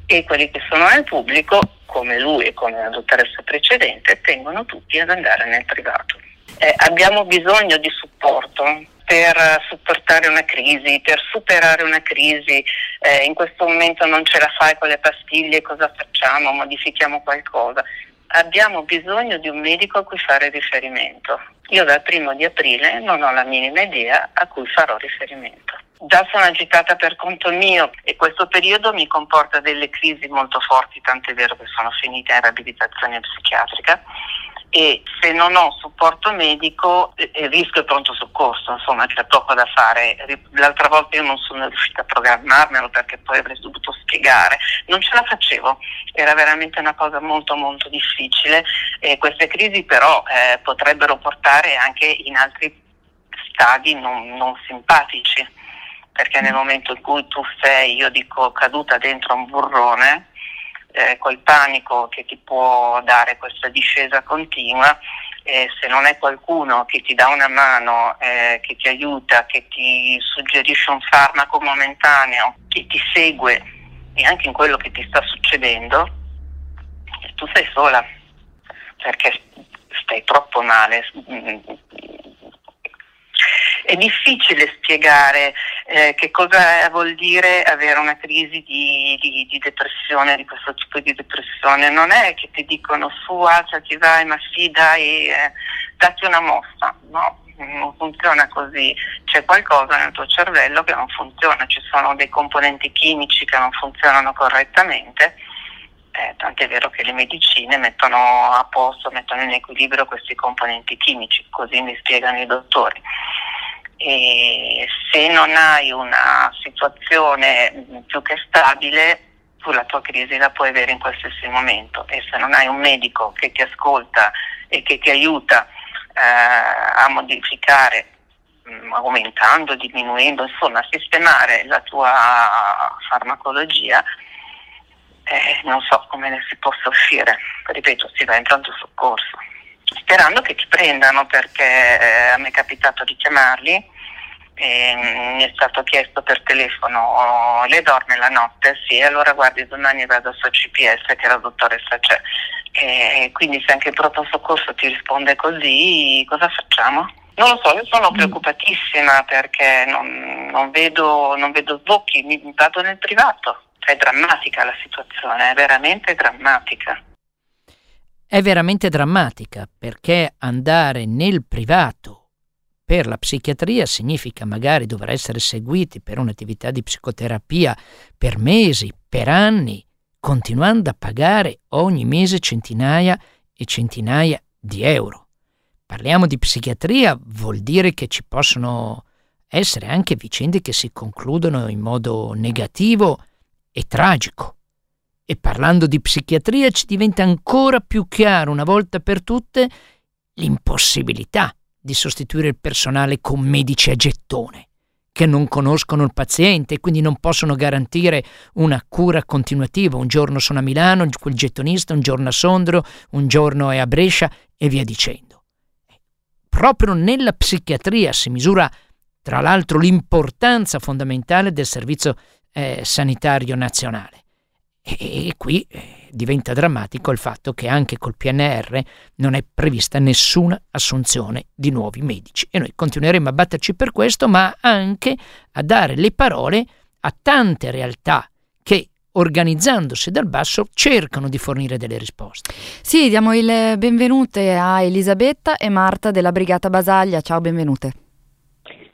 e quelli che sono nel pubblico, come lui e come la dottoressa precedente, tengono tutti ad andare nel privato. Eh, abbiamo bisogno di supporto per supportare una crisi, per superare una crisi, eh, in questo momento non ce la fai con le pastiglie, cosa facciamo? Modifichiamo qualcosa. Abbiamo bisogno di un medico a cui fare riferimento. Io dal primo di aprile non ho la minima idea a cui farò riferimento. Già sono agitata per conto mio e questo periodo mi comporta delle crisi molto forti, tant'è vero che sono finita in riabilitazione psichiatrica e se non ho supporto medico eh, eh, rischio il pronto soccorso, insomma c'è poco da fare. L'altra volta io non sono riuscita a programmarmelo perché poi avrei dovuto spiegare, non ce la facevo, era veramente una cosa molto molto difficile. E queste crisi però eh, potrebbero portare anche in altri stadi non, non simpatici, perché nel momento in cui tu sei, io dico, caduta dentro un burrone, eh, col panico che ti può dare questa discesa continua, eh, se non è qualcuno che ti dà una mano, eh, che ti aiuta, che ti suggerisce un farmaco momentaneo, che ti segue e anche in quello che ti sta succedendo, tu sei sola perché stai troppo male, è difficile spiegare eh, che cosa vuol dire avere una crisi di, di, di, depressione, di questo tipo di depressione. Non è che ti dicono su, alzati, vai, ma sì, dai, eh, datti una mossa. No, non funziona così. C'è qualcosa nel tuo cervello che non funziona, ci sono dei componenti chimici che non funzionano correttamente. Eh, tant'è vero che le medicine mettono a posto, mettono in equilibrio questi componenti chimici, così mi spiegano i dottori e se non hai una situazione più che stabile tu la tua crisi la puoi avere in qualsiasi momento e se non hai un medico che ti ascolta e che ti aiuta eh, a modificare mm, aumentando, diminuendo, insomma a sistemare la tua farmacologia eh, non so come ne si possa uscire. Ripeto, si va in pronto soccorso, sperando che ti prendano perché eh, a me è capitato di chiamarli e mi è stato chiesto per telefono oh, le dorme la notte? Sì, allora guardi domani vado sul CPS che la dottoressa c'è. E quindi se anche il pronto soccorso ti risponde così, cosa facciamo? Non lo so, io sono mm. preoccupatissima perché non, non, vedo, non vedo sbocchi, mi vado nel privato. È drammatica la situazione, è veramente drammatica. È veramente drammatica perché andare nel privato per la psichiatria significa magari dover essere seguiti per un'attività di psicoterapia per mesi, per anni, continuando a pagare ogni mese centinaia e centinaia di euro. Parliamo di psichiatria, vuol dire che ci possono essere anche vicende che si concludono in modo negativo e tragico. E parlando di psichiatria ci diventa ancora più chiaro una volta per tutte l'impossibilità di sostituire il personale con medici a gettone, che non conoscono il paziente e quindi non possono garantire una cura continuativa. Un giorno sono a Milano, quel gettonista, un giorno a Sondro, un giorno è a Brescia e via dicendo. Proprio nella psichiatria si misura, tra l'altro, l'importanza fondamentale del servizio eh, sanitario nazionale. E, e qui eh, diventa drammatico il fatto che anche col PNR non è prevista nessuna assunzione di nuovi medici e noi continueremo a batterci per questo, ma anche a dare le parole a tante realtà che organizzandosi dal basso cercano di fornire delle risposte. Sì, diamo il benvenute a Elisabetta e Marta della Brigata Basaglia. Ciao, benvenute.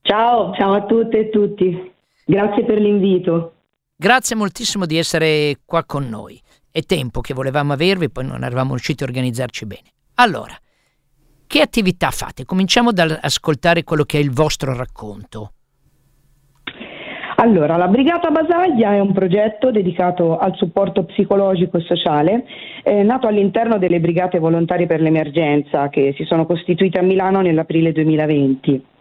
Ciao, ciao a tutte e tutti. Grazie per l'invito. Grazie moltissimo di essere qua con noi. È tempo che volevamo avervi, poi non eravamo riusciti a organizzarci bene. Allora, che attività fate? Cominciamo dall'ascoltare quello che è il vostro racconto. Allora, la Brigata Basaglia è un progetto dedicato al supporto psicologico e sociale, eh, nato all'interno delle Brigate Volontarie per l'Emergenza che si sono costituite a Milano nell'aprile 2020.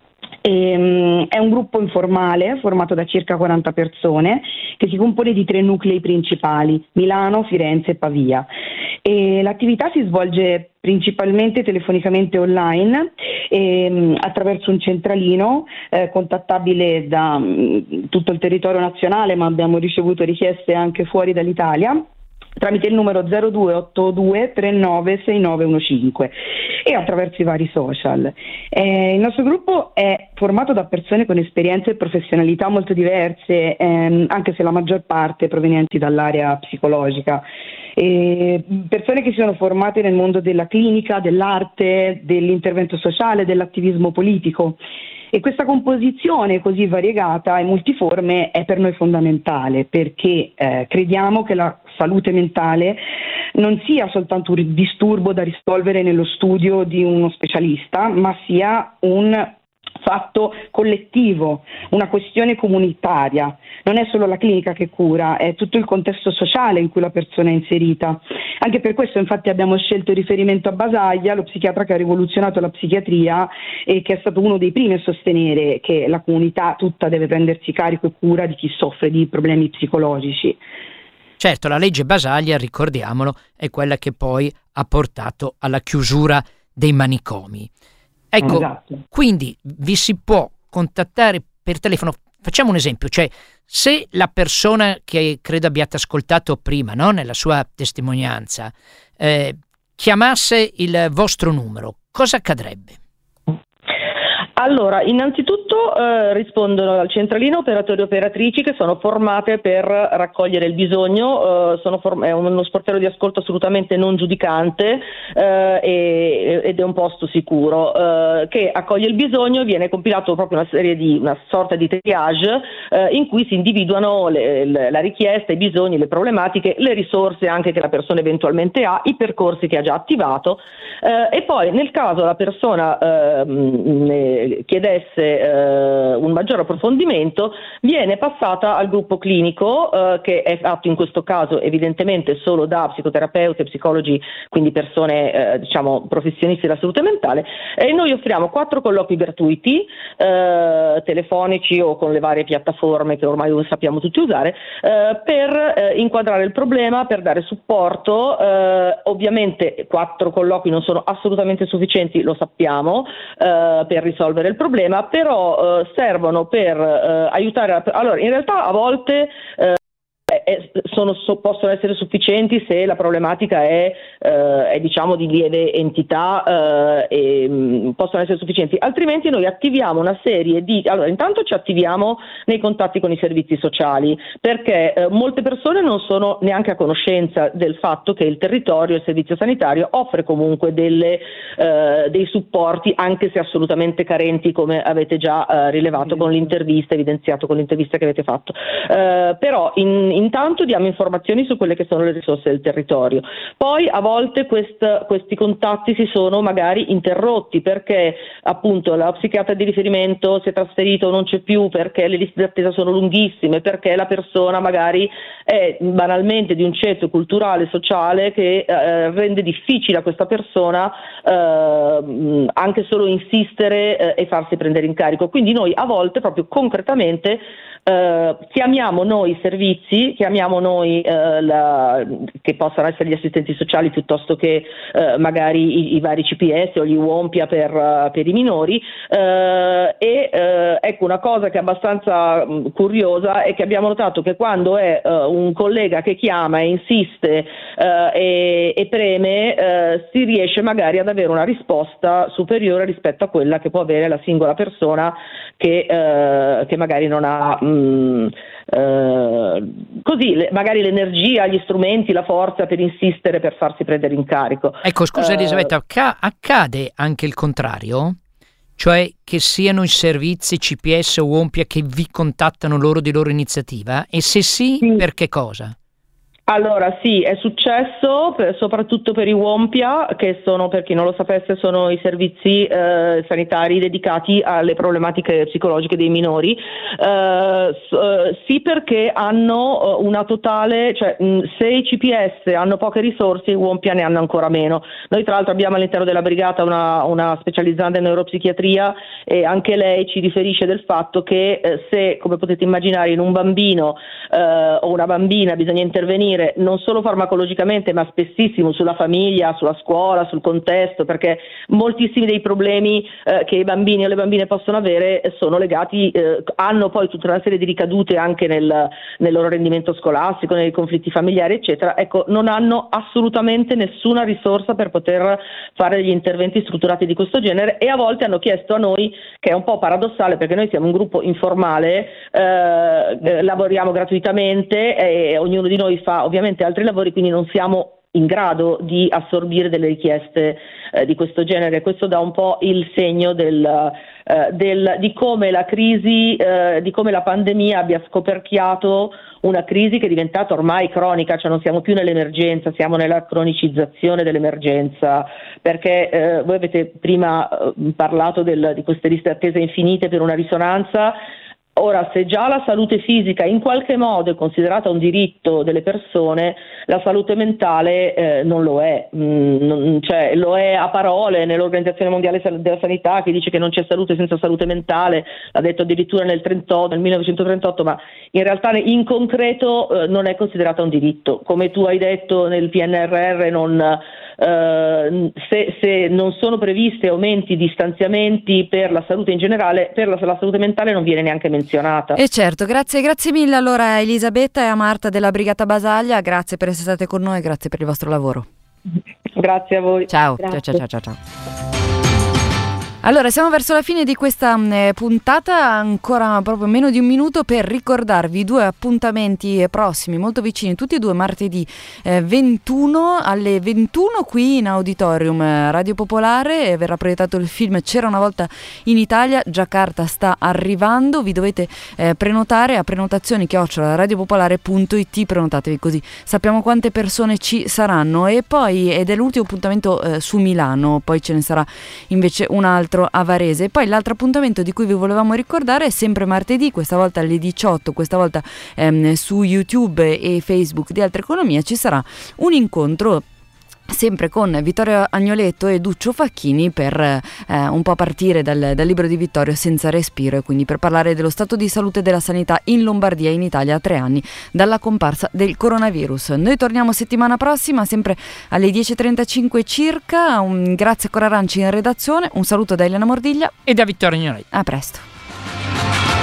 E, um, è un gruppo informale formato da circa 40 persone che si compone di tre nuclei principali, Milano, Firenze e Pavia. E l'attività si svolge principalmente telefonicamente online e, um, attraverso un centralino eh, contattabile da um, tutto il territorio nazionale, ma abbiamo ricevuto richieste anche fuori dall'Italia tramite il numero 0282 396915 e attraverso i vari social. Eh, il nostro gruppo è formato da persone con esperienze e professionalità molto diverse, ehm, anche se la maggior parte provenienti dall'area psicologica. E persone che si sono formate nel mondo della clinica, dell'arte, dell'intervento sociale, dell'attivismo politico. E questa composizione così variegata e multiforme è per noi fondamentale perché eh, crediamo che la salute mentale non sia soltanto un disturbo da risolvere nello studio di uno specialista, ma sia un fatto collettivo, una questione comunitaria. Non è solo la clinica che cura, è tutto il contesto sociale in cui la persona è inserita. Anche per questo infatti abbiamo scelto il riferimento a Basaglia, lo psichiatra che ha rivoluzionato la psichiatria e che è stato uno dei primi a sostenere che la comunità tutta deve prendersi carico e cura di chi soffre di problemi psicologici. Certo, la legge Basaglia, ricordiamolo, è quella che poi ha portato alla chiusura dei manicomi. Ecco, esatto. quindi vi si può contattare per telefono. Facciamo un esempio, cioè se la persona che credo abbiate ascoltato prima, no? nella sua testimonianza, eh, chiamasse il vostro numero, cosa accadrebbe? Allora, innanzitutto eh, rispondono al centralino operatori e operatrici che sono formate per raccogliere il bisogno, eh, form- è uno sportello di ascolto assolutamente non giudicante eh, ed è un posto sicuro eh, che accoglie il bisogno e viene compilato proprio una serie di, una sorta di triage eh, in cui si individuano le, le, la richiesta, i bisogni, le problematiche, le risorse anche che la persona eventualmente ha, i percorsi che ha già attivato eh, e poi nel caso la persona ehm, chiedesse eh, un maggior approfondimento, viene passata al gruppo clinico eh, che è fatto in questo caso evidentemente solo da psicoterapeuti psicologi, quindi persone eh, diciamo professionisti della salute mentale. E noi offriamo quattro colloqui gratuiti eh, telefonici o con le varie piattaforme che ormai sappiamo tutti usare eh, per eh, inquadrare il problema, per dare supporto, ovviamente quattro colloqui non sono assolutamente sufficienti, lo sappiamo, per risolvere il problema, però servono per aiutare a... allora in realtà a volte eh, sono, so, possono essere sufficienti se la problematica è, eh, è diciamo di lieve entità eh, e mh, mm, possono essere sufficienti, altrimenti noi attiviamo una serie di allora intanto ci attiviamo nei contatti con i servizi sociali perché eh, molte persone non sono neanche a conoscenza del fatto che il territorio, il servizio sanitario offre comunque delle, eh, dei supporti anche se assolutamente carenti come avete già eh, rilevato con l'intervista, evidenziato con l'intervista che avete fatto. però in, intanto diamo informazioni su quelle che sono le risorse del territorio, poi a volte quest, questi contatti si sono magari interrotti perché appunto la psichiatra di riferimento si è trasferito o non c'è più, perché le liste d'attesa sono lunghissime, perché la persona magari è banalmente di un ceto culturale, sociale che eh, rende difficile a questa persona eh, anche solo insistere eh, e farsi prendere in carico. Quindi noi a volte proprio concretamente eh, chiamiamo noi i servizi, chiamiamo noi eh, la, che possano essere gli assistenti sociali piuttosto che eh, magari i, i, vari CPS o gli UOMPIA per, uh, per i minori. Eh, e eh, ecco una cosa che è abbastanza mh, mm, curiosa è che abbiamo notato che quando è un collega che chiama e insiste e, e, preme si riesce magari ad avere una risposta superiore rispetto a quella che può avere la singola persona che, che magari non ha mh, mm, eh, così le, magari l'energia, gli strumenti, la forza per insistere, per farsi prendere in carico. Ecco, scusa eh, Elisabetta, acc- accade anche il contrario? Cioè che siano i servizi CPS o Ompia che vi contattano loro di loro iniziativa? E se sì, sì. per che cosa? Allora sì, è successo per, soprattutto per i WOMPIA, che sono, per chi non lo sapesse, sono i servizi eh, sanitari dedicati alle problematiche psicologiche dei minori. Eh, eh, sì perché hanno eh, una totale, cioè se i CPS hanno poche risorse, i WOMPIA ne hanno ancora meno. Noi tra l'altro abbiamo all'interno della brigata una, una specializzante in neuropsichiatria e anche lei ci riferisce del fatto che eh, se, come potete immaginare, in un bambino eh, o una bambina bisogna intervenire intervenire non solo farmacologicamente ma spessissimo sulla famiglia, sulla scuola, sul contesto, perché moltissimi dei problemi eh, che i bambini o le bambine possono avere sono legati, eh, hanno poi tutta una serie di ricadute anche nel, nel, loro rendimento scolastico, nei conflitti familiari, eccetera. Ecco, non hanno assolutamente nessuna risorsa per poter fare degli interventi strutturati di questo genere e a volte hanno chiesto a noi, che è un po' paradossale perché noi siamo un gruppo informale, eh, eh lavoriamo gratuitamente e ognuno di noi fa ovviamente altri lavori, quindi non siamo in grado di assorbire delle richieste eh, di questo genere. Questo dà un po' il segno del, eh, del, di come la crisi, eh, di come la pandemia abbia scoperchiato una crisi che è diventata ormai cronica, cioè non siamo più nell'emergenza, siamo nella cronicizzazione dell'emergenza, perché eh, voi avete prima eh, parlato del, di queste liste attese infinite per una risonanza, Ora, se già la salute fisica in qualche modo è considerata un diritto delle persone, la salute mentale eh, non lo è, mm, non, cioè, lo è a parole nell'Organizzazione Mondiale della Sanità che dice che non c'è salute senza salute mentale, l'ha detto addirittura nel, 38, nel 1938, ma in realtà in concreto eh, non è considerata un diritto. Come tu hai detto nel PNRR non eh, se, se, non sono previsti aumenti di stanziamenti per la salute in generale, per la, la salute mentale non viene neanche menzionata. E certo, grazie, grazie mille allora a Elisabetta e a Marta della Brigata Basaglia, grazie per essere state con noi, grazie per il vostro lavoro. Grazie a voi. Ciao, ciao, ciao, ciao, ciao. Allora, siamo verso la fine di questa mm, eh, puntata, ancora proprio meno di un minuto per ricordarvi due appuntamenti prossimi, molto vicini, tutti e due martedì eh, 21 alle 21 qui in Auditorium eh, Radio Popolare, eh, verrà proiettato il film C'era una volta in Italia, Giacarta sta arrivando, vi dovete eh, prenotare a prenotazioni radiopopolare.it, prenotatevi così sappiamo quante persone ci saranno. E poi ed è l'ultimo appuntamento eh, su Milano, poi ce ne sarà invece un altro Teatro a Varese. Poi l'altro appuntamento di cui vi volevamo ricordare è sempre martedì, questa volta alle 18, questa volta ehm, su YouTube e Facebook di Altra Economia ci sarà un incontro sempre con Vittorio Agnoletto e Duccio Facchini per eh, un po' partire dal, dal, libro di Vittorio Senza respiro e quindi per parlare dello stato di salute della sanità in Lombardia e in Italia a tre anni dalla comparsa del coronavirus. Noi torniamo settimana prossima sempre alle 10.35 circa, un grazie a Coraranci in redazione, un saluto da Elena Mordiglia e da Vittorio Agnoletto. A presto.